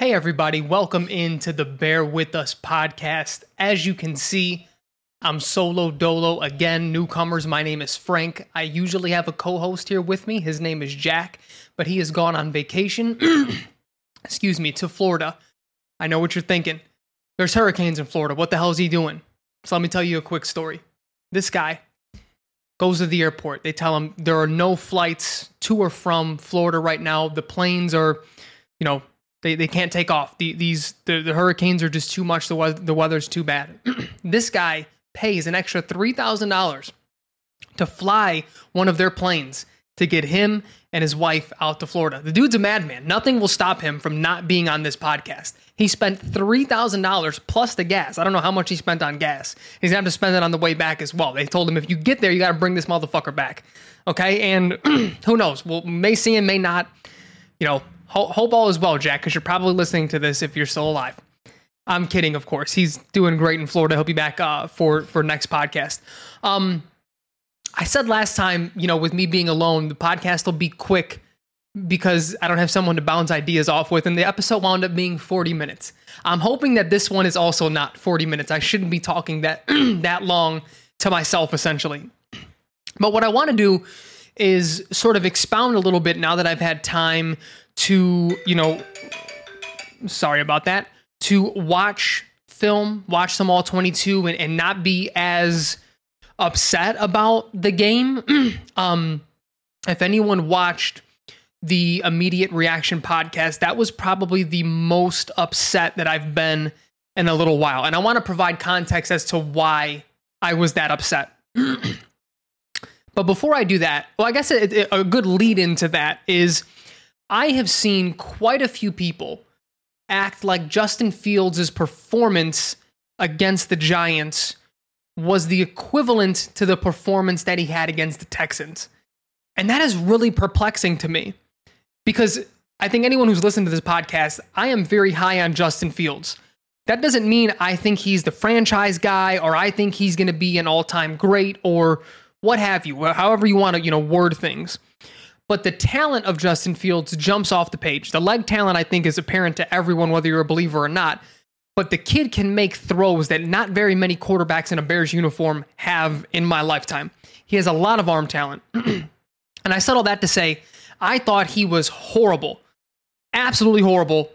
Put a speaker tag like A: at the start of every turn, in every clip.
A: Hey, everybody, welcome into the Bear With Us podcast. As you can see, I'm solo dolo again. Newcomers, my name is Frank. I usually have a co host here with me. His name is Jack, but he has gone on vacation, excuse me, to Florida. I know what you're thinking. There's hurricanes in Florida. What the hell is he doing? So let me tell you a quick story. This guy goes to the airport. They tell him there are no flights to or from Florida right now. The planes are, you know, they, they can't take off. The, these the, the hurricanes are just too much. The weather, the weather's too bad. this guy pays an extra three thousand dollars to fly one of their planes to get him and his wife out to Florida. The dude's a madman. Nothing will stop him from not being on this podcast. He spent three thousand dollars plus the gas. I don't know how much he spent on gas. He's gonna have to spend it on the way back as well. They told him if you get there, you got to bring this motherfucker back. Okay, and who knows? Well, may see him, may not. You know, hope all is well, Jack, because you're probably listening to this if you're still alive. I'm kidding, of course. He's doing great in Florida. He'll be back uh, for for next podcast. Um, I said last time, you know, with me being alone, the podcast will be quick because I don't have someone to bounce ideas off with, and the episode wound up being 40 minutes. I'm hoping that this one is also not 40 minutes. I shouldn't be talking that that long to myself, essentially. But what I want to do is sort of expound a little bit now that I've had time to, you know, sorry about that, to watch film, watch them all 22 and, and not be as upset about the game. um, if anyone watched the immediate reaction podcast, that was probably the most upset that I've been in a little while. And I want to provide context as to why I was that upset. but before I do that, well, I guess a, a good lead into that is I have seen quite a few people act like Justin Fields' performance against the Giants was the equivalent to the performance that he had against the Texans. And that is really perplexing to me because I think anyone who's listened to this podcast, I am very high on Justin Fields. That doesn't mean I think he's the franchise guy or I think he's going to be an all-time great or what have you, however you want to, you know, word things but the talent of Justin Fields jumps off the page. The leg talent, I think, is apparent to everyone, whether you're a believer or not. But the kid can make throws that not very many quarterbacks in a Bears uniform have in my lifetime. He has a lot of arm talent. and I said all that to say, I thought he was horrible, absolutely horrible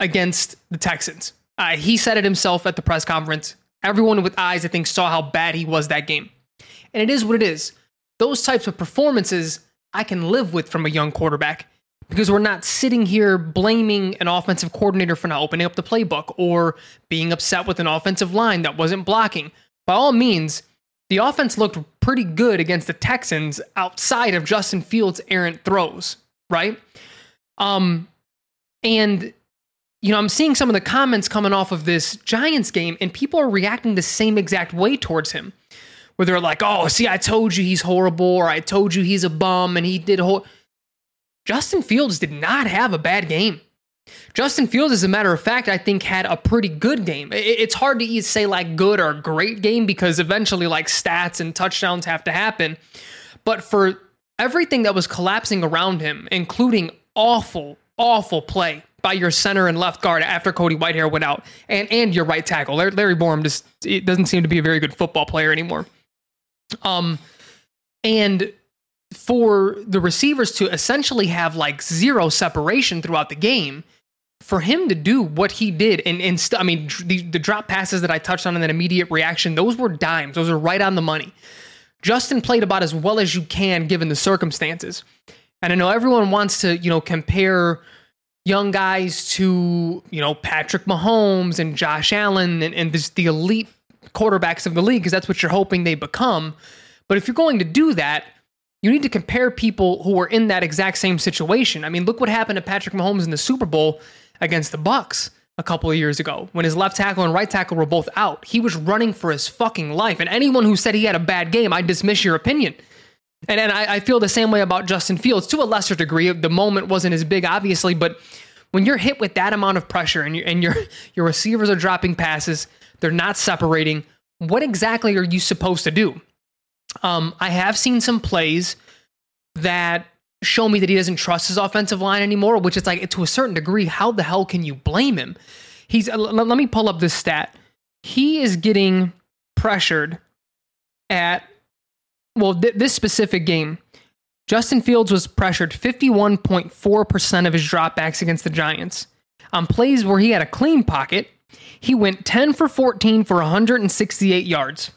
A: against the Texans. Uh, he said it himself at the press conference. Everyone with eyes, I think, saw how bad he was that game. And it is what it is. Those types of performances I can live with from a young quarterback because we're not sitting here blaming an offensive coordinator for not opening up the playbook or being upset with an offensive line that wasn't blocking. By all means, the offense looked pretty good against the Texans outside of Justin Fields' errant throws, right? Um, and you know, I'm seeing some of the comments coming off of this Giants game, and people are reacting the same exact way towards him where they're like, "Oh, see, I told you he's horrible, or I told you he's a bum, and he did." Ho-. Justin Fields did not have a bad game. Justin Fields, as a matter of fact, I think had a pretty good game. It's hard to say like good or great game because eventually, like stats and touchdowns have to happen. But for everything that was collapsing around him, including awful, awful play by your center and left guard after Cody Whitehair went out, and and your right tackle, Larry Borom, just it doesn't seem to be a very good football player anymore. Um, and for the receivers to essentially have like zero separation throughout the game, for him to do what he did, and, and st- I mean, the, the drop passes that I touched on in that immediate reaction, those were dimes. Those are right on the money. Justin played about as well as you can given the circumstances. And I know everyone wants to, you know, compare young guys to, you know, Patrick Mahomes and Josh Allen and, and this, the elite quarterbacks of the league because that's what you're hoping they become. But if you're going to do that, you need to compare people who are in that exact same situation. I mean, look what happened to Patrick Mahomes in the Super Bowl against the Bucs a couple of years ago when his left tackle and right tackle were both out. He was running for his fucking life. And anyone who said he had a bad game, I dismiss your opinion. And, and I, I feel the same way about Justin Fields to a lesser degree. The moment wasn't as big, obviously, but when you're hit with that amount of pressure and, you, and your, your receivers are dropping passes, they're not separating. What exactly are you supposed to do? Um, I have seen some plays that show me that he doesn't trust his offensive line anymore, which is like to a certain degree, how the hell can you blame him? He's let, me pull up this stat. He is getting pressured at well, th- this specific game. Justin Fields was pressured 51.4% of his dropbacks against the Giants. On plays where he had a clean pocket, he went 10 for 14 for 168 yards.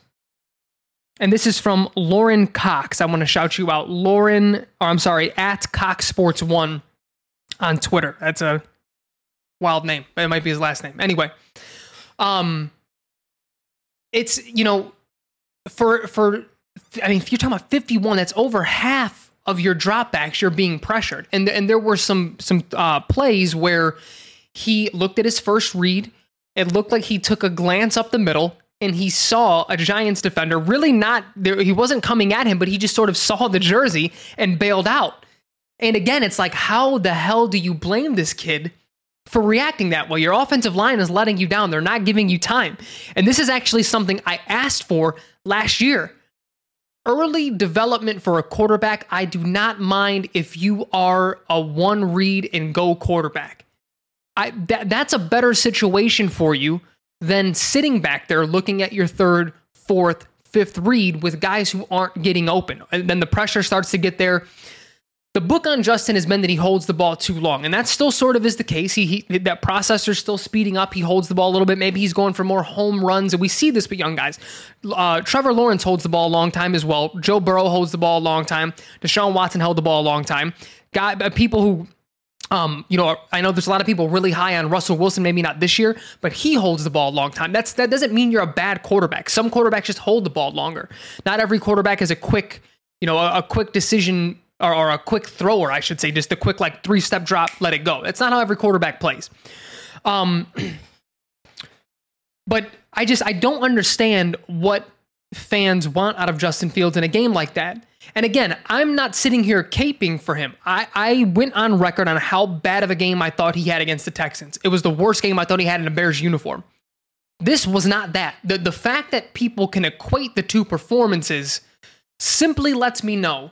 A: And this is from Lauren Cox. I want to shout you out. Lauren, or I'm sorry, at Cox Sports One on Twitter. That's a wild name. It might be his last name. Anyway, um, it's you know, for for I mean, if you're talking about 51, that's over half of your dropbacks. You're being pressured, and and there were some some uh, plays where he looked at his first read. It looked like he took a glance up the middle and he saw a Giants defender really not there. He wasn't coming at him, but he just sort of saw the jersey and bailed out. And again, it's like, how the hell do you blame this kid for reacting that way? Your offensive line is letting you down. They're not giving you time. And this is actually something I asked for last year. Early development for a quarterback, I do not mind if you are a one read and go quarterback. I that, that's a better situation for you than sitting back there looking at your third, fourth, fifth read with guys who aren't getting open. And then the pressure starts to get there. The book on Justin has been that he holds the ball too long, and that still sort of is the case. He, he that processor's still speeding up. He holds the ball a little bit. Maybe he's going for more home runs, and we see this with young guys. Uh, Trevor Lawrence holds the ball a long time as well. Joe Burrow holds the ball a long time. Deshaun Watson held the ball a long time. Guy, uh, people who um, you know, I know there's a lot of people really high on Russell Wilson, maybe not this year, but he holds the ball a long time. That's that doesn't mean you're a bad quarterback. Some quarterbacks just hold the ball longer. Not every quarterback is a quick, you know, a, a quick decision or, or, a quick thrower, I should say, just a quick like three step drop, let it go. That's not how every quarterback plays. Um, but I just I don't understand what fans want out of Justin Fields in a game like that. And again, I'm not sitting here caping for him. I, I went on record on how bad of a game I thought he had against the Texans. It was the worst game I thought he had in a Bears uniform. This was not that. The, the fact that people can equate the two performances simply lets me know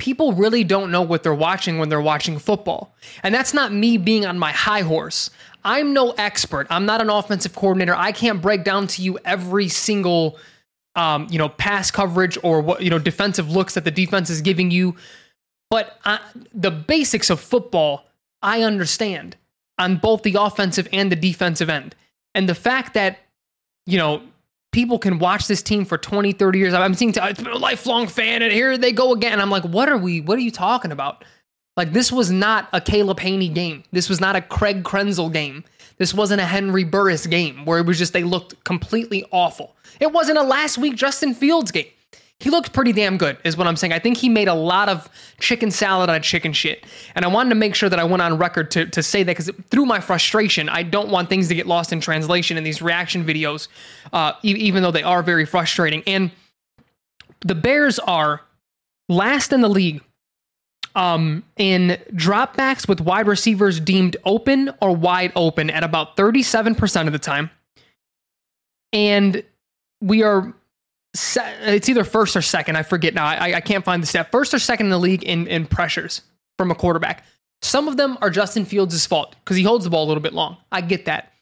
A: people really don't know what they're watching when they're watching football. And that's not me being on my high horse. I'm no expert. I'm not an offensive coordinator. I can't break down to you every single um, you know, pass coverage or what, you know, defensive looks that the defense is giving you. But I, the basics of football, I understand on both the offensive and the defensive end. And the fact that, you know, people can watch this team for 20, 30 years. I'm seeing it's been a lifelong fan, and here they go again. I'm like, what are we, what are you talking about? Like, this was not a Caleb Hanie game. This was not a Craig Krenzel game. This wasn't a Henry Burris game where it was just they looked completely awful. It wasn't a last week Justin Fields game. He looked pretty damn good, is what I'm saying. I think he made a lot of chicken salad out of chicken shit. And I wanted to make sure that I went on record to, to say that because through my frustration, I don't want things to get lost in translation in these reaction videos, uh, e- even though they are very frustrating. And the Bears are last in the league um, in dropbacks with wide receivers deemed open or wide open at about 37% of the time. And we are, se- it's either first or second. I forget now. I, I can't find the stat. First or second in the league in, in pressures from a quarterback. Some of them are Justin Fields' fault because he holds the ball a little bit long. I get that.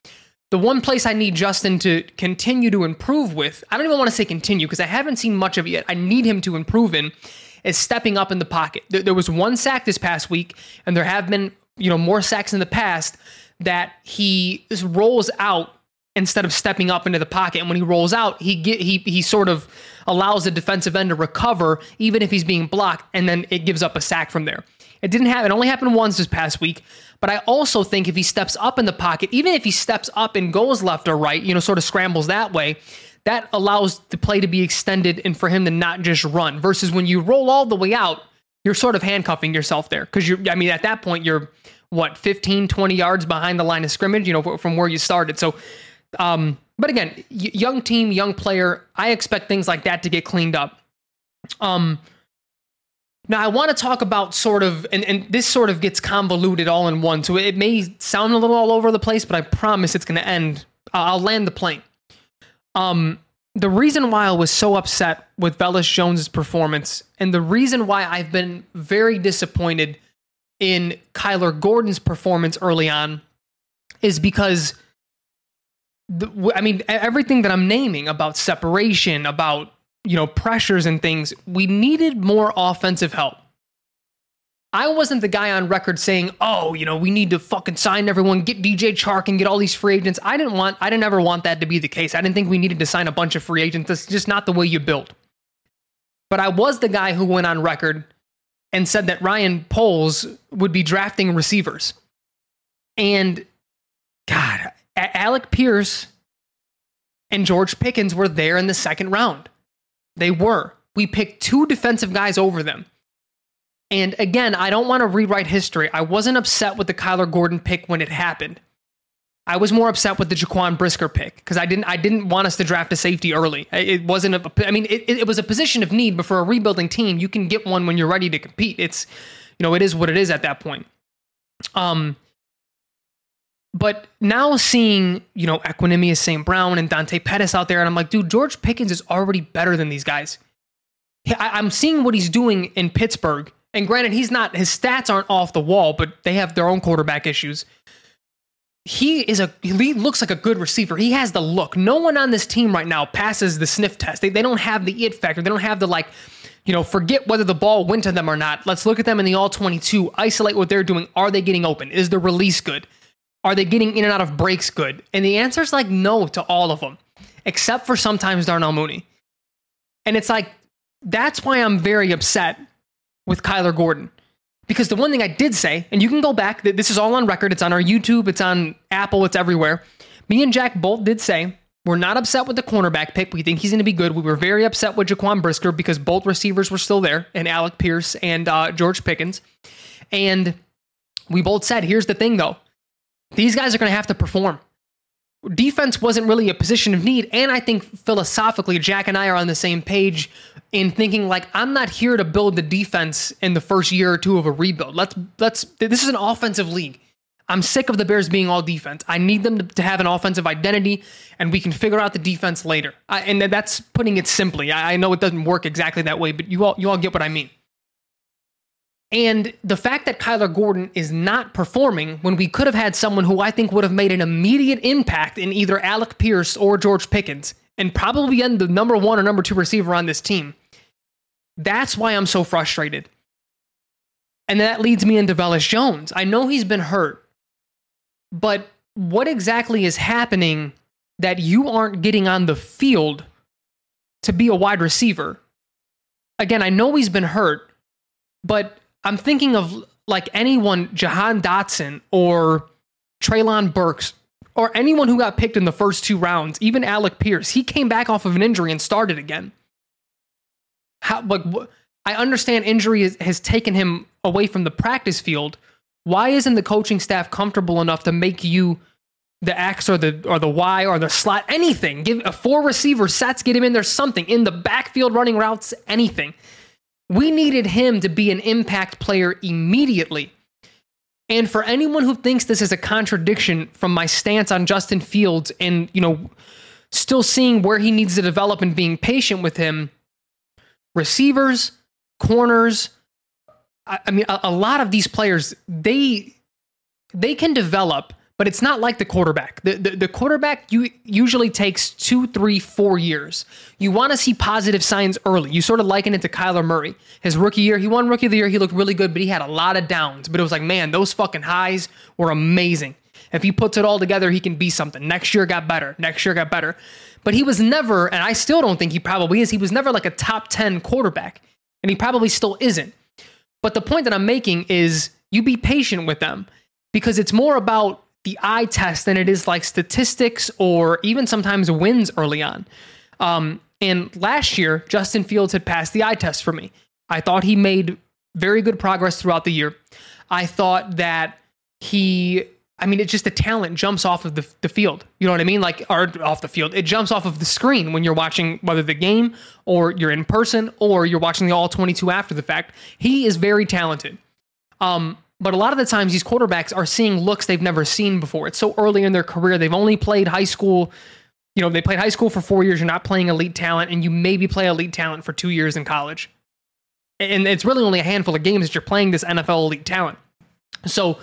A: The one place I need Justin to continue to improve with, I don't even want to say continue because I haven't seen much of it yet. I need him to improve in is stepping up in the pocket. There, there was one sack this past week, and there have been you know more sacks in the past that he rolls out instead of stepping up into the pocket. And when he rolls out, he get he he sort of allows the defensive end to recover, even if he's being blocked, and then it gives up a sack from there. It didn't happen. It only happened once this past week. But I also think if he steps up in the pocket, even if he steps up and goes left or right, you know, sort of scrambles that way, that allows the play to be extended and for him to not just run versus when you roll all the way out, you're sort of handcuffing yourself there because you're, I mean, at that point, you're what, 15, 20 yards behind the line of scrimmage, you know, from where you started. So, um, but again, young team, young player, I expect things like that to get cleaned up. Um, now, I want to talk about sort of, and, and this sort of gets convoluted all in one. So it may sound a little all over the place, but I promise it's going to end. Uh, I'll land the plane. Um, the reason why I was so upset with Velus Jones's performance, and the reason why I've been very disappointed in Kyler Gordon's performance early on, is because the, I mean everything that I'm naming about separation, about you know pressures and things, we needed more offensive help. I wasn't the guy on record saying, "Oh, you know, we need to fucking sign everyone, get DJ Chark, and get all these free agents." I didn't want, I didn't ever want that to be the case. I didn't think we needed to sign a bunch of free agents. That's just not the way you build. But I was the guy who went on record and said that Ryan Poles would be drafting receivers, and God, Alec Pierce and George Pickens were there in the second round. They were. We picked two defensive guys over them. And again, I don't want to rewrite history. I wasn't upset with the Kyler Gordon pick when it happened. I was more upset with the Jaquan Brisker pick because I didn't I didn't want us to draft a safety early. It wasn't a I mean it, it was a position of need, but for a rebuilding team, you can get one when you're ready to compete. It's you know it is what it is at that point. Um, but now seeing you know Equanimeous St. Brown and Dante Pettis out there, and I'm like, dude, George Pickens is already better than these guys. I, I'm seeing what he's doing in Pittsburgh and granted, he's not his stats aren't off the wall, but they have their own quarterback issues. He is a he looks like a good receiver. He has the look. No one on this team right now passes the sniff test. They, they don't have the it factor. They don't have the like, you know, forget whether the ball went to them or not. Let's look at them in the all 22, isolate what they're doing. Are they getting open? Is the release good? Are they getting in and out of breaks good? And the answer is like no to all of them, except for sometimes Darnell Mooney. And it's like, that's why I'm very upset with Kyler Gordon. Because the one thing I did say, and you can go back, this is all on record, it's on our YouTube, it's on Apple, it's everywhere. Me and Jack both did say we're not upset with the cornerback pick. We think he's going to be good. We were very upset with Jaquan Brisker because both receivers were still there, and Alec Pierce and uh, George Pickens. And we both said, here's the thing though, these guys are going to have to perform. Defense wasn't really a position of need. And I think philosophically, Jack and I are on the same page in thinking like I'm not here to build the defense in the first year or two of a rebuild. Let's let's this is an offensive league. I'm sick of the Bears being all defense. I need them to, to have an offensive identity, and we can figure out the defense later. I, and that's putting it simply. I, I know it doesn't work exactly that way, but you all you all get what I mean. And the fact that Kyler Gordon is not performing when we could have had someone who I think would have made an immediate impact in either Alec Pierce or George Pickens and probably end the number one or number two receiver on this team. That's why I'm so frustrated. And that leads me into Velus Jones. I know he's been hurt, but what exactly is happening that you aren't getting on the field to be a wide receiver? Again, I know he's been hurt, but I'm thinking of like anyone, Jahan Dotson or Treylon Burks or anyone who got picked in the first two rounds, even Alec Pierce, he came back off of an injury and started again. How, like, I understand injury is, has taken him away from the practice field. Why isn't the coaching staff comfortable enough to make you the X or the or the Y or the slot anything? Give a four receiver sets, get him in there something in the backfield running routes, anything. We needed him to be an impact player immediately. And for anyone who thinks this is a contradiction from my stance on Justin Fields and, you know, still seeing where he needs to develop and being patient with him, receivers, corners, I, I mean, a, a lot of these players, they they can develop but it's not like the quarterback. The, the, the quarterback you usually takes two, three, four years. You want to see positive signs early. You sort of liken it to Kyler Murray. His rookie year, he won rookie of the year. He looked really good, but he had a lot of downs. But it was like, man, those fucking highs were amazing. If he puts it all together, he can be something. Next year got better. Next year got better. But he was never, and I still don't think he probably is, he was never like a top 10 quarterback. And he probably still isn't. But the point that I'm making is you be patient with them because it's more about the eye test than it is like statistics or even sometimes wins early on. Um, and last year, Justin Fields had passed the eye test for me. I thought he made very good progress throughout the year. I thought that he, I mean, it's just the talent jumps off of the, the field. You know what I mean? Like, or off the field. It jumps off of the screen when you're watching whether the game or you're in person or you're watching the all 22 after the fact. He is very talented. Um, but a lot of the times, these quarterbacks are seeing looks they've never seen before. It's so early in their career. They've only played high school, you know, they played high school for four years, you're not playing elite talent, and you maybe play elite talent for two years in college. And it's really only a handful of games that you're playing this NFL elite talent. So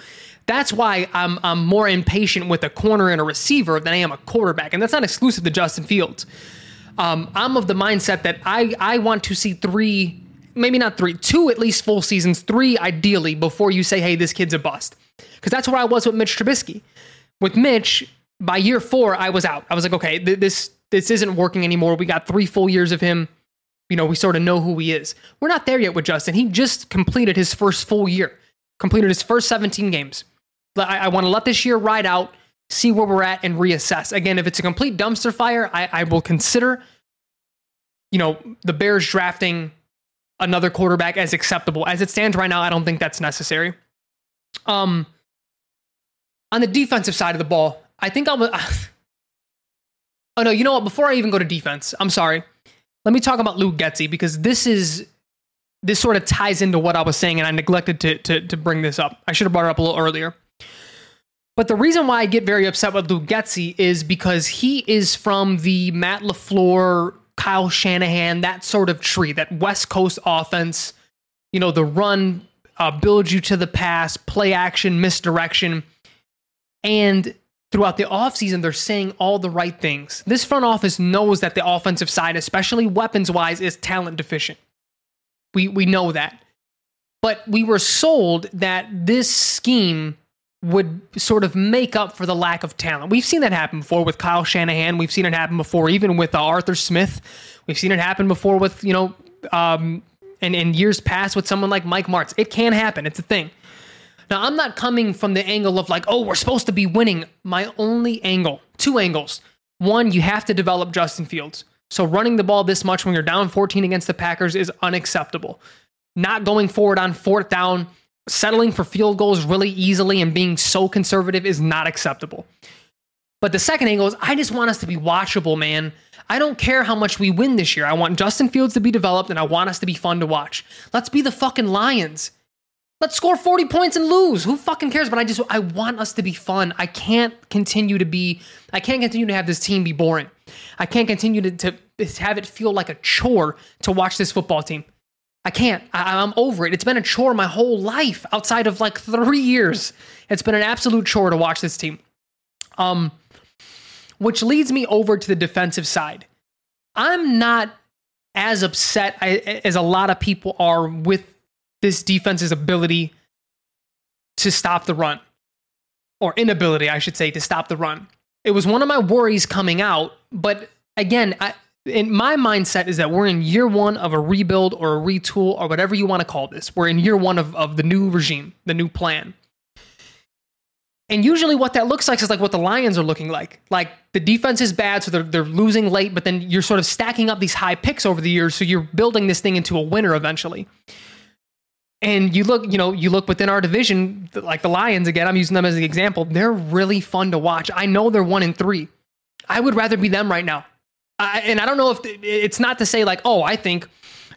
A: that's why I'm, I'm more impatient with a corner and a receiver than I am a quarterback. And that's not exclusive to Justin Fields. Um, I'm of the mindset that I, I want to see three, maybe not three, two at least full seasons, three ideally, before you say, hey, this kid's a bust. Because that's where I was with Mitch Trubisky. With Mitch, by year four, I was out. I was like, okay, th- this this isn't working anymore. We got three full years of him. You know, we sort of know who he is. We're not there yet with Justin. He just completed his first full year, completed his first 17 games. I, I want to let this year ride out, see where we're at, and reassess. Again, if it's a complete dumpster fire, I, I will consider, you know, the Bears drafting another quarterback as acceptable. As it stands right now, I don't think that's necessary. Um, on the defensive side of the ball, I think I'm. oh no, you know what? Before I even go to defense, I'm sorry. Let me talk about Luke Getsy because this is this sort of ties into what I was saying, and I neglected to to, to bring this up. I should have brought it up a little earlier. But the reason why I get very upset with Luke Getsy is because he is from the Matt LaFleur, Kyle Shanahan, that sort of tree, that West Coast offense. You know, the run, uh, build you to the pass, play action, misdirection. And throughout the offseason, they're saying all the right things. This front office knows that the offensive side, especially weapons wise, is talent deficient. We, we know that. But we were sold that this scheme would sort of make up for the lack of talent. We've seen that happen before with Kyle Shanahan. We've seen it happen before, even with uh, Arthur Smith. We've seen it happen before with, you know, um, and in years past with someone like Mike Martz. It can happen. It's a thing. Now, I'm not coming from the angle of like, oh, we're supposed to be winning. My only angle, two angles. One, you have to develop Justin Fields. So running the ball this much when you're down 14 against the Packers is unacceptable. Not going forward on fourth down settling for field goals really easily and being so conservative is not acceptable. But the second angle is I just want us to be watchable, man. I don't care how much we win this year. I want Justin Fields to be developed and I want us to be fun to watch. Let's be the fucking Lions. Let's score 40 points and lose. Who fucking cares? But I just I want us to be fun. I can't continue to be I can't continue to have this team be boring. I can't continue to, to have it feel like a chore to watch this football team. I can't. I, am over it. It's been a chore my whole life outside of like three years. It's been an absolute chore to watch this team. Um, which leads me over to the defensive side. I'm not as upset as a lot of people are with this defense's ability to stop the run, or inability, I should say, to stop the run. It was one of my worries coming out, but again, I, in my mindset is that we're in year one of a rebuild or a retool or whatever you want to call this. We're in year one of, of the new regime, the new plan. And usually what that looks like is like what the Lions are looking like. Like the defense is bad, so they're, they're losing late, but then you're sort of stacking up these high picks over the years, so you're building this thing into a winner eventually. And you look, you know, you look within our division, like the Lions again, I'm using them as an example. They're really fun to watch. I know they're one in three. I would rather be them right now. I, and I don't know if it's not to say like, oh, I think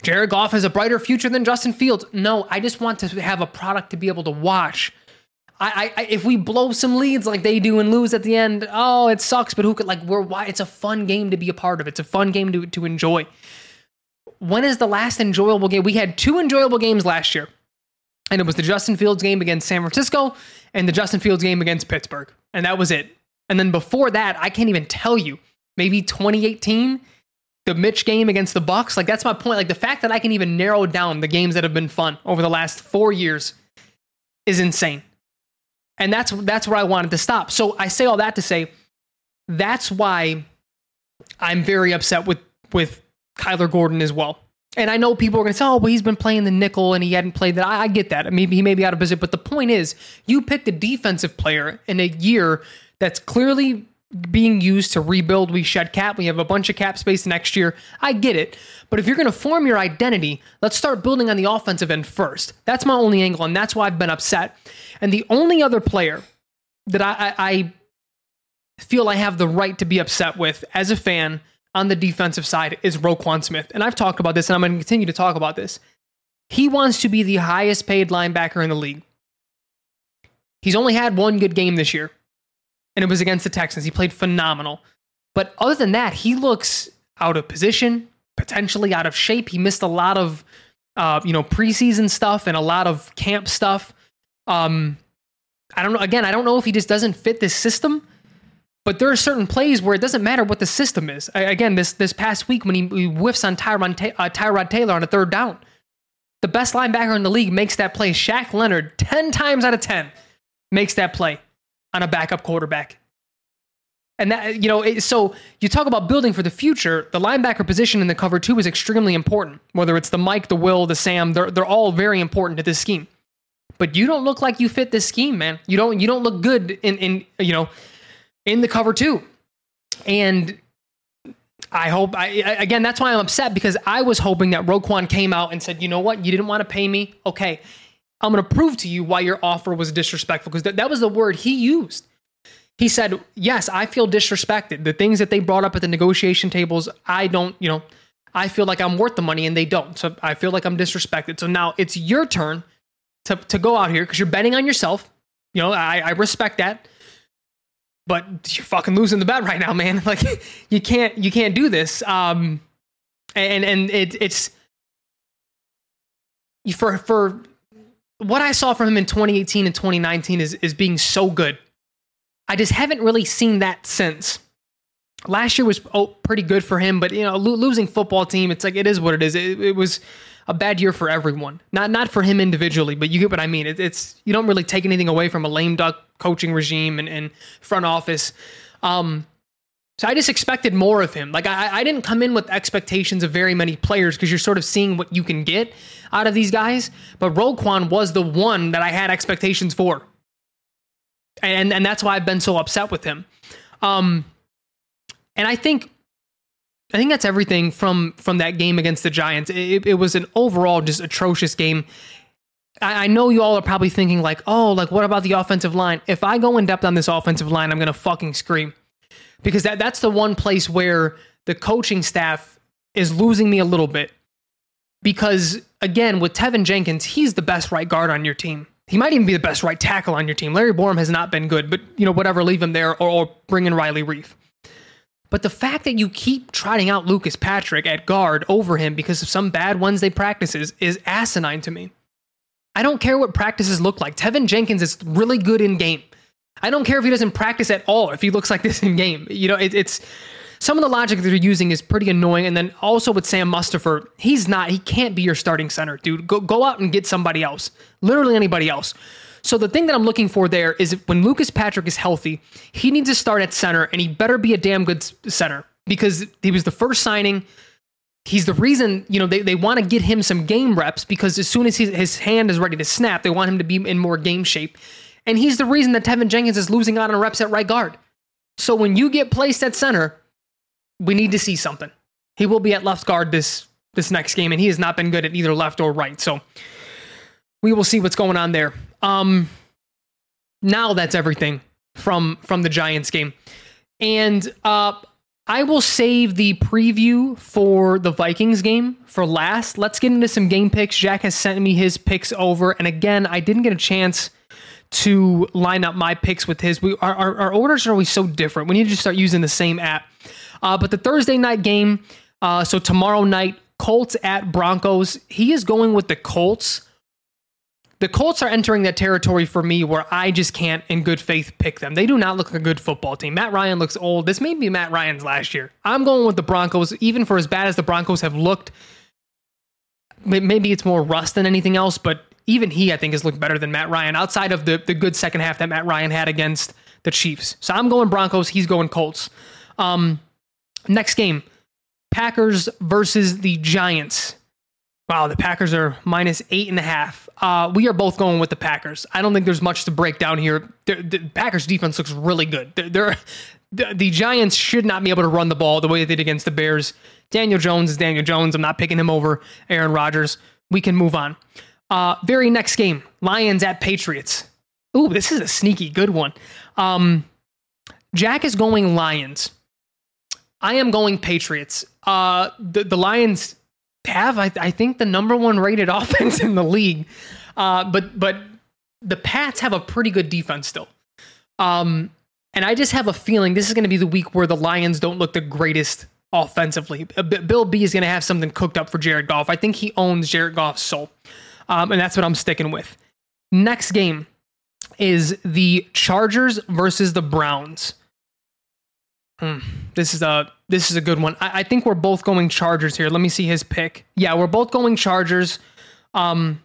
A: Jared Goff has a brighter future than Justin Fields. No, I just want to have a product to be able to watch. I, I, if we blow some leads like they do and lose at the end, oh, it sucks. But who could like we're why it's a fun game to be a part of. It's a fun game to to enjoy. When is the last enjoyable game? We had two enjoyable games last year, and it was the Justin Fields game against San Francisco and the Justin Fields game against Pittsburgh, and that was it. And then before that, I can't even tell you maybe 2018 the Mitch game against the Bucs. Like that's my point. Like the fact that I can even narrow down the games that have been fun over the last 4 years is insane. And that's that's where I wanted to stop. So I say all that to say that's why I'm very upset with with Kyler Gordon as well. And I know people are going to say, "Oh, well, he's been playing the nickel and he hadn't played that." I, I get that. Maybe he may be out of position, but the point is, you picked a defensive player in a year that's clearly being used to rebuild. We shed cap. We have a bunch of cap space next year. I get it. But if you're going to form your identity, let's start building on the offensive end first. That's my only angle, and that's why I've been upset. And the only other player that I, I, I feel I have the right to be upset with as a fan on the defensive side is Roquan Smith. And I've talked about this, and I'm going to continue to talk about this. He wants to be the highest paid linebacker in the league. He's only had one good game this year and it was against the Texans. He played phenomenal. But other than that, he looks out of position, potentially out of shape. He missed a lot of, uh, you know, preseason stuff and a lot of camp stuff. Um, I don't know. Again, I don't know if he just doesn't fit this system. But there are certain plays where it doesn't matter what the system is. Again, this this past week when he, he whiffs on Tyron, uh, Tyrod Taylor on a third down, the best linebacker in the league makes that play. Shaq Leonard, 10 times out of 10, makes that play on a backup quarterback. And that, you know, so you talk about building for the future. The linebacker position in the cover two is extremely important. Whether it's the Mike, the Will, the Sam, they're, they're all very important to this scheme. But you don't look like you fit this scheme, man. You don't, you don't look good in, in, you know, in the cover two. And I hope I again that's why I'm upset because I was hoping that Roquan came out and said, "You know what? You didn't want to pay me. Okay. I'm going to prove to you why your offer was disrespectful because th- that was the word he used. He said, "Yes, I feel disrespected. The things that they brought up at the negotiation tables, I don't, you know, I feel like I'm worth the money and they don't. So I feel like I'm disrespected. So now it's your turn to to go out here because you're betting on yourself. You know, I, I respect that but you're fucking losing the bet right now, man. Like you can't you can't do this. Um, and and it, it's for for what I saw from him in 2018 and 2019 is is being so good. I just haven't really seen that since. Last year was oh, pretty good for him, but you know, lo- losing football team, it's like it is what it is. It, it was a bad year for everyone. Not not for him individually, but you get what I mean. It, it's you don't really take anything away from a lame duck coaching regime and, and front office. Um, so I just expected more of him. Like I, I didn't come in with expectations of very many players because you're sort of seeing what you can get out of these guys. But Roquan was the one that I had expectations for, and and that's why I've been so upset with him. Um, and I think I think that's everything from from that game against the Giants. It, it was an overall just atrocious game. I, I, know you all are probably thinking like, oh, like what about the offensive line? If I go in depth on this offensive line, I'm gonna fucking scream because that that's the one place where the coaching staff is losing me a little bit. Because again, with Teven Jenkins, he's the best right guard on your team. He might even be the best right tackle on your team. Larry Borom has not been good, but you know whatever, leave him there or, or bring in Riley Reiff. But the fact that you keep trotting out Lucas Patrick at guard over him because of some bad Wednesday practices is asinine to me. I don't care what practices look like. Teven Jenkins is really good in game. I don't care if he doesn't practice at all, if he looks like this in game. You know, it, it's some of the logic that they're using is pretty annoying. And then also with Sam Mustipher, he's not, he can't be your starting center, dude. Go, go out and get somebody else, literally anybody else. So the thing that I'm looking for there is when Lucas Patrick is healthy, he needs to start at center and he better be a damn good center because he was the first signing. He's the reason, you know, they, they want to get him some game reps because as soon as his, his hand is ready to snap, they want him to be in more game shape. And he's the reason that Teven Jenkins is losing out on reps at right guard. So when you get placed at center, we need to see something. He will be at left guard this this next game, and he has not been good at either left or right. So we will see what's going on there. Um, now that's everything from from the Giants game, and uh, I will save the preview for the Vikings game for last. Let's get into some game picks. Jack has sent me his picks over, and again, I didn't get a chance to line up my picks with his. We our, our, our orders are always so different. We need to start using the same app. Uh, but the Thursday night game, uh, so tomorrow night, Colts at Broncos. He is going with the Colts the Colts are entering that territory for me where I just can't, in good faith, pick them. They do not look like a good football team. Matt Ryan looks old. This may be Matt Ryan's last year. I'm going with the Broncos, even for as bad as the Broncos have looked. Maybe it's more rust than anything else, but even he, I think, has looked better than Matt Ryan outside of the, the good second half that Matt Ryan had against the Chiefs. So I'm going Broncos. He's going Colts. Um, next game Packers versus the Giants. Wow, the Packers are minus eight and a half. Uh, we are both going with the Packers. I don't think there's much to break down here. The, the Packers defense looks really good. They're, they're, the, the Giants should not be able to run the ball the way they did against the Bears. Daniel Jones is Daniel Jones. I'm not picking him over Aaron Rodgers. We can move on. Uh, very next game, Lions at Patriots. Ooh, this is a sneaky good one. Um, Jack is going Lions. I am going Patriots. Uh, the, the Lions have, I, I think, the number one rated offense in the league. Uh, but but the Pats have a pretty good defense still. Um, And I just have a feeling this is going to be the week where the Lions don't look the greatest offensively. Bill B is going to have something cooked up for Jared Goff. I think he owns Jared Goff's soul. Um, and that's what I'm sticking with. Next game is the Chargers versus the Browns. Hmm. This is a this is a good one. I, I, think we're both going Chargers here. Let me see his pick. Yeah, we're both going Chargers. Um,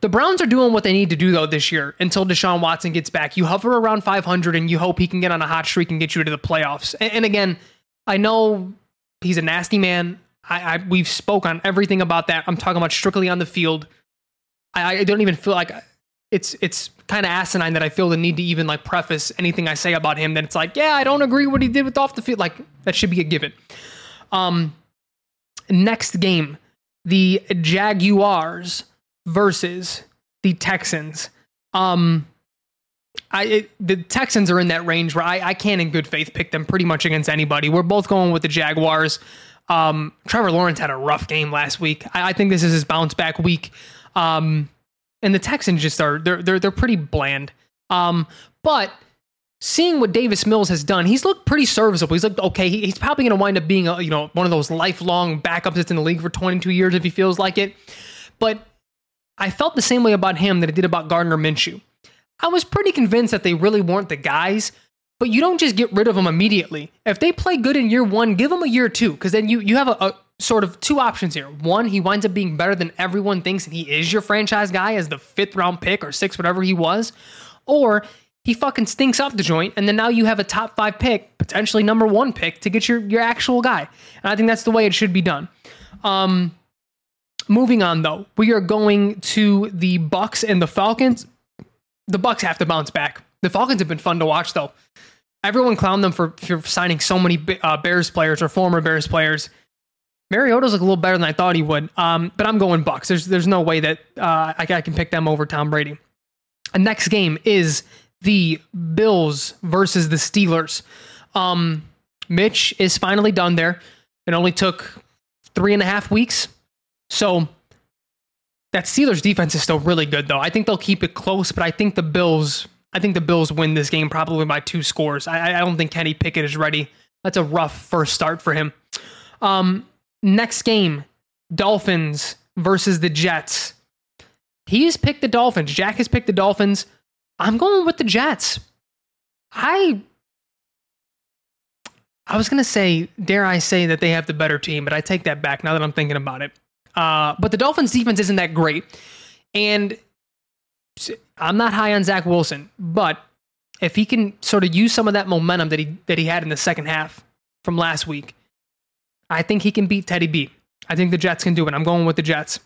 A: the Browns are doing what they need to do though this year until Deshaun Watson gets back. You hover around 500 and you hope he can get on a hot streak and get you to the playoffs. And, and again, I know he's a nasty man. I, I, we've spoke on everything about that. I'm talking about strictly on the field. I, I don't even feel like it's it's kind of asinine that I feel the need to even like preface anything I say about him. That it's like, yeah, I don't agree what he did with off the field. Like that should be a given. Um, next game, the Jaguars versus the Texans. Um, I it, the Texans are in that range where I, I can't in good faith pick them pretty much against anybody. We're both going with the Jaguars. Um, Trevor Lawrence had a rough game last week. I, I think this is his bounce back week. Um, and the Texans just are they're they're they're pretty bland. Um, but seeing what Davis Mills has done, he's looked pretty serviceable. He's looked okay. He, he's probably going to wind up being a, you know one of those lifelong backups that's in the league for 22 years if he feels like it. But I felt the same way about him that I did about Gardner Minshew. I was pretty convinced that they really weren't the guys, but you don't just get rid of them immediately. If they play good in year one, give them a year two, because then you you have a, a sort of two options here. One, he winds up being better than everyone thinks, and he is your franchise guy as the fifth round pick or sixth, whatever he was. Or he fucking stinks up the joint, and then now you have a top five pick, potentially number one pick, to get your your actual guy. And I think that's the way it should be done. Um, moving on though, we are going to the Bucs and the Falcons. The Bucs have to bounce back. The Falcons have been fun to watch though. Everyone clowned them for, for signing so many uh, Bears players or former Bears players Mariota's look a little better than I thought he would. Um, but I'm going Bucs. There's there's no way that uh, I, I can pick them over Tom Brady. The next game is the Bills versus the Steelers. Um, Mitch is finally done there. It only took three and a half weeks. So that Steelers defense is still really good, though. I think they'll keep it close, but I think the Bills. I think the Bills win this game probably by two scores. I, I don't think Kenny Pickett is ready. That's a rough first start for him. Um, Next game, Dolphins versus the Jets. He's picked the Dolphins. Jack has picked the Dolphins. I'm going with the Jets. I I was gonna say, dare I say that they have the better team, but I take that back now that I'm thinking about it. Uh, but the Dolphins' defense isn't that great, and I'm not high on Zach Wilson, but if he can sort of use some of that momentum that he that he had in the second half from last week, I think he can beat Teddy B. I think the Jets can do it. I'm going with the Jets.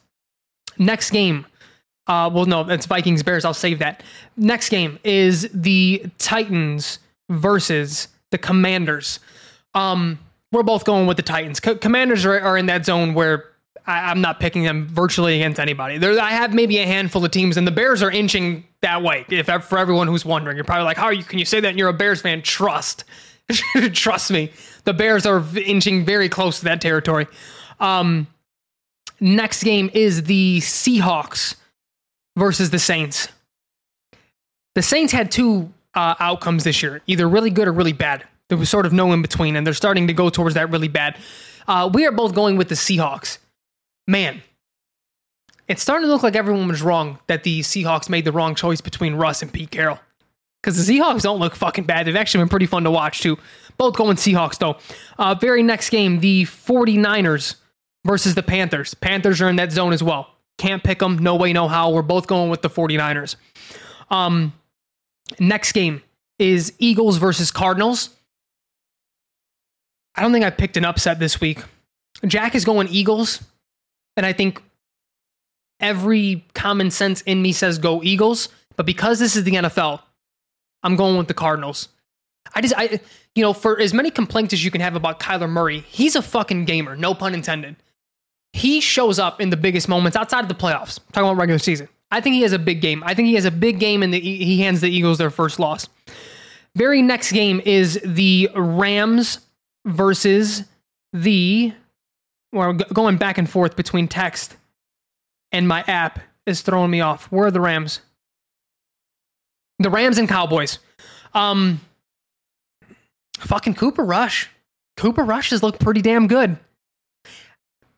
A: Next game. Uh, well, no, it's Vikings Bears. I'll save that. Next game is the Titans versus the Commanders. Um, we're both going with the Titans. Co- Commanders are, are in that zone where I, am not picking them virtually against anybody. There, I have maybe a handful of teams, and the Bears are inching that way. If for everyone who's wondering, you're probably like, "How are you? Can you say that?" And you're a Bears fan? Trust, trust me the Bears are inching very close to that territory. Um, next game is the Seahawks versus the Saints. The Saints had two uh, outcomes this year, either really good or really bad. There was sort of no in between, and they're starting to go towards that really bad. Uh, we are both going with the Seahawks. Man, it's starting to look like everyone was wrong that the Seahawks made the wrong choice between Russ and Pete Carroll. Because the Seahawks don't look fucking bad. They've actually been pretty fun to watch, too. Both going Seahawks, though. Uh, very next game, the 49ers versus the Panthers. Panthers are in that zone as well. Can't pick them. No way, no how. We're both going with the 49ers. Um, next game is Eagles versus Cardinals. I don't think I picked an upset this week. Jack is going Eagles, and I think every common sense in me says go Eagles. But because this is the NFL, I'm going with the Cardinals. I just, I, you know, for as many complaints as you can have about Kyler Murray, he's a fucking gamer, no pun intended. He shows up in the biggest moments outside of the playoffs. I'm talking about regular season. I think he has a big game. I think he has a big game, and he hands the Eagles their first loss. Very next game is the Rams versus the. Well, going back and forth between text and my app is throwing me off. Where are the Rams? The Rams and Cowboys. Um, fucking Cooper Rush. Cooper Rush has looked pretty damn good.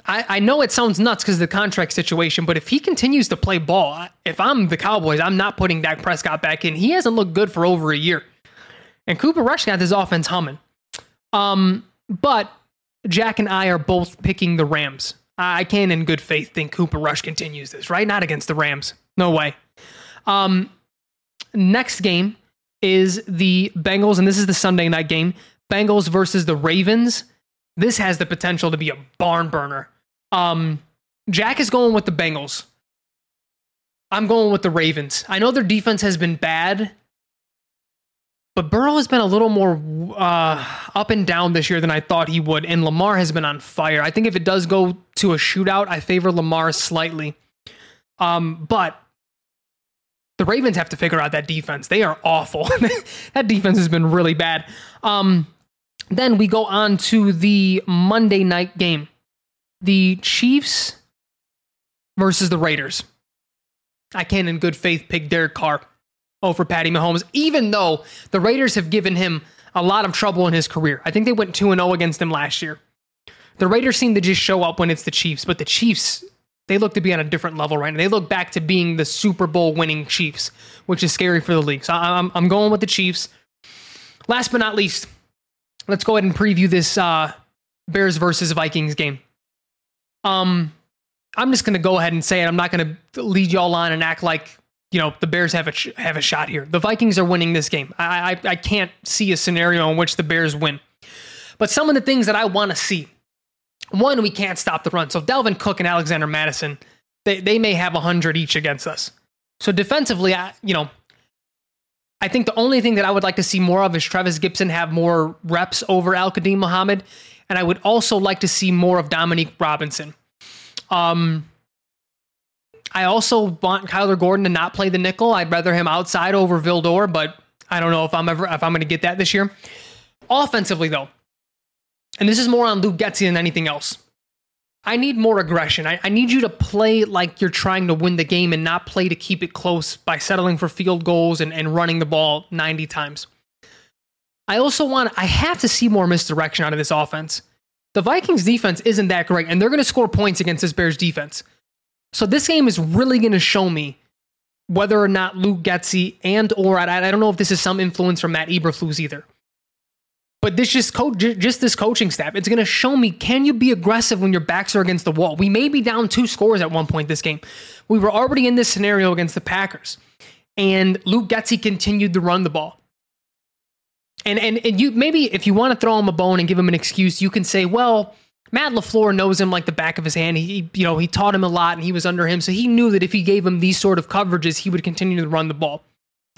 A: I, I know it sounds nuts because of the contract situation, but if he continues to play ball, if I'm the Cowboys, I'm not putting Dak Prescott back in. He hasn't looked good for over a year. And Cooper Rush got this offense humming. Um, but Jack and I are both picking the Rams. I can, in good faith, think Cooper Rush continues this, right? Not against the Rams. No way. Um, next game is the Bengals, and this is the Sunday night game. Bengals versus the Ravens. This has the potential to be a barn burner. Um, Jack is going with the Bengals. I'm going with the Ravens. I know their defense has been bad, but Burrow has been a little more uh, up and down this year than I thought he would, and Lamar has been on fire. I think if it does go to a shootout, I favor Lamar slightly. Um, but the Ravens have to figure out that defense. They are awful. that defense has been really bad. Um, then we go on to the Monday night game the Chiefs versus the Raiders. I can, in good faith, pick Derek Carr over Patty Mahomes, even though the Raiders have given him a lot of trouble in his career. I think they went 2 0 against him last year. The Raiders seem to just show up when it's the Chiefs, but the Chiefs, they look to be on a different level right now. They look back to being the Super Bowl winning Chiefs, which is scary for the league. So I'm, I'm going with the Chiefs. Last but not least, let's go ahead and preview this uh, Bears versus Vikings game. Um, I'm just going to go ahead and say it. I'm not going to lead y'all on and act like you know the Bears have a sh- have a shot here. The Vikings are winning this game. I, I I can't see a scenario in which the Bears win. But some of the things that I want to see. One, we can't stop the run. So Dalvin Cook and Alexander Mattison, they they may have 100 each against us. So defensively, I, you know, I think the only thing that I would like to see more of is Trevis Gipson have more reps over Al-Quadin Muhammad. And I would also like to see more of Dominique Robinson. Um, I also want Kyler Gordon to not play the nickel. I'd rather him outside over Vildor, but I don't know if I'm ever if I'm going to get that this year. Offensively, though, and this is more on Luke Getsy than anything else. I need more aggression. I, I, need you to play like you're trying to win the game and not play to keep it close by settling for field goals and, and running the ball 90 times. I also want, I have to see more misdirection out of this offense. The Vikings defense isn't that great, and they're going to score points against this Bears defense. So this game is really going to show me whether or not Luke Getsy and or I, I don't know if this is some influence from Matt Eberflus either. But this just co- just this coaching staff, it's going to show me can you be aggressive when your backs are against the wall? We may be down two scores at one point this game. We were already in this scenario against the Packers, and Luke Getsy continued to run the ball. And, and and you maybe if you want to throw him a bone and give him an excuse, you can say, well, Matt LaFleur knows him like the back of his hand. He you know he taught him a lot and he was under him, so he knew that if he gave him these sort of coverages, he would continue to run the ball.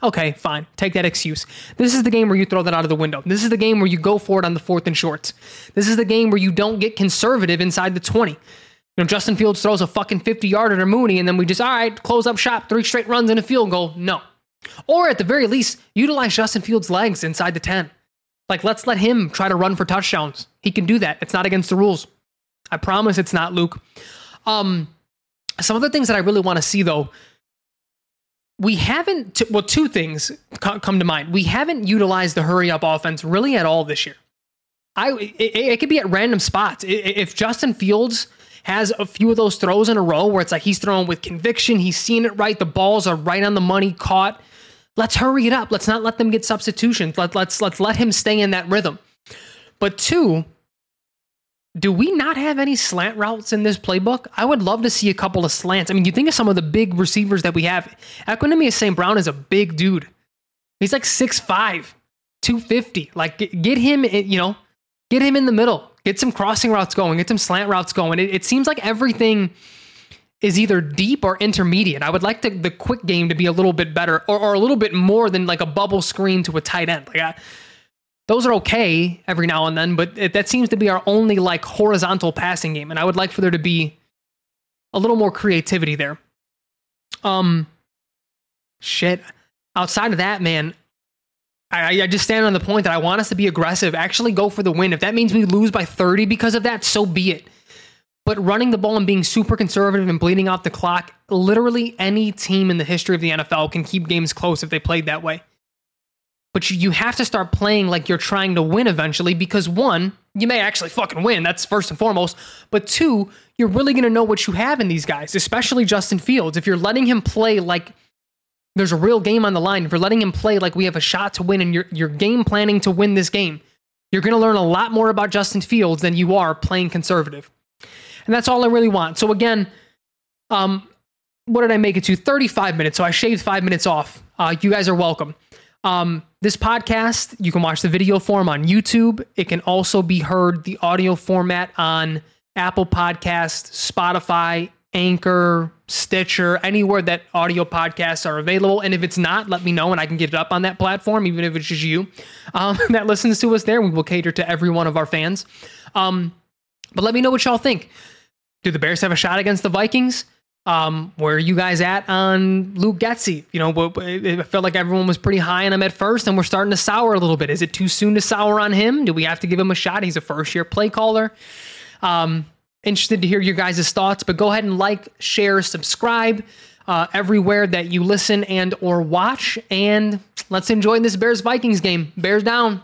A: Okay, fine. Take that excuse. This is the game where you throw that out of the window. This is the game where you go for it on the fourth and shorts. This is the game where you don't get conservative inside the 20. You know, Justin Fields throws a fucking 50 yarder to Mooney, and then we just, all right, close up shop, three straight runs and a field goal. No. Or at the very least, utilize Justin Fields' legs inside the 10. Like, let's let him try to run for touchdowns. He can do that. It's not against the rules. I promise it's not, Luke. Um, some of the things that I really want to see, though, we haven't, t- well, two things come to mind. We haven't utilized the hurry up offense really at all this year. I it, it could be at random spots. If Justin Fields has a few of those throws in a row where it's like he's throwing with conviction, he's seeing it right, the balls are right on the money, caught. Let's hurry it up. Let's not let them get substitutions. Let, let's let's let him stay in that rhythm. But two, do we not have any slant routes in this playbook? I would love to see a couple of slants. I mean, you think of some of the big receivers that we have. Equanimeous St. Brown is a big dude. He's like 6'5, 250. Like, get him, you know, get him in the middle. Get some crossing routes going. Get some slant routes going. It, it seems like everything is either deep or intermediate. I would like the, the quick game to be a little bit better or, or a little bit more than like a bubble screen to a tight end. Like, I, those are okay every now and then, but it, that seems to be our only like horizontal passing game, and I would like for there to be a little more creativity there. Um, shit. Outside of that, man, I, I just stand on the point that I want us to be aggressive, actually go for the win. If that means we lose by 30 because of that, so be it. But running the ball and being super conservative and bleeding off the clock, literally any team in the history of the NFL can keep games close if they played that way. But you, you have to start playing like you're trying to win eventually because one, you may actually fucking win. That's first and foremost. But two, you're really going to know what you have in these guys, especially Justin Fields. If you're letting him play like there's a real game on the line, if you're letting him play like we have a shot to win and you're, you're game planning to win this game, you're going to learn a lot more about Justin Fields than you are playing conservative. And that's all I really want. So again, um, what did I make it to? 35 minutes. So I shaved five minutes off. Uh, you guys are welcome. Um, this podcast, you can watch the video form on YouTube. It can also be heard the audio format on Apple Podcast, Spotify, Anchor, Stitcher, anywhere that audio podcasts are available. And if it's not, let me know and I can get it up on that platform, even if it's just you um, that listens to us there. We will cater to every one of our fans. Um, but let me know what y'all think. Do the Bears have a shot against the Vikings? Um, where are you guys at on Luke Getsy? You know, I felt like everyone was pretty high on him at first, and we're starting to sour a little bit. Is it too soon to sour on him? Do we have to give him a shot? He's a first year play caller. Um, interested to hear your guys' thoughts, but go ahead and like, share, subscribe uh, everywhere that you listen and or watch, and let's enjoy this Bears Vikings game. Bears down.